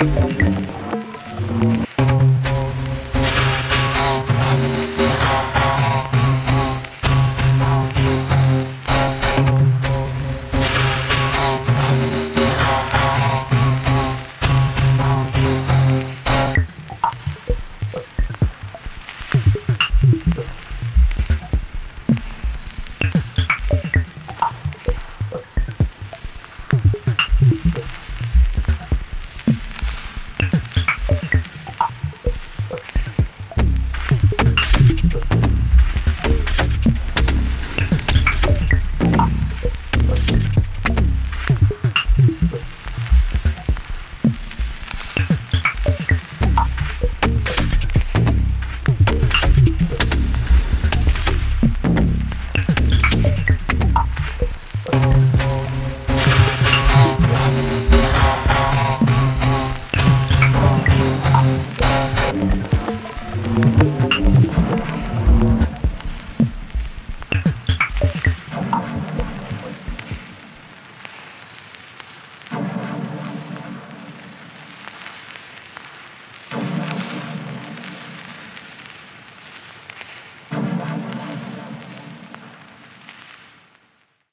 Música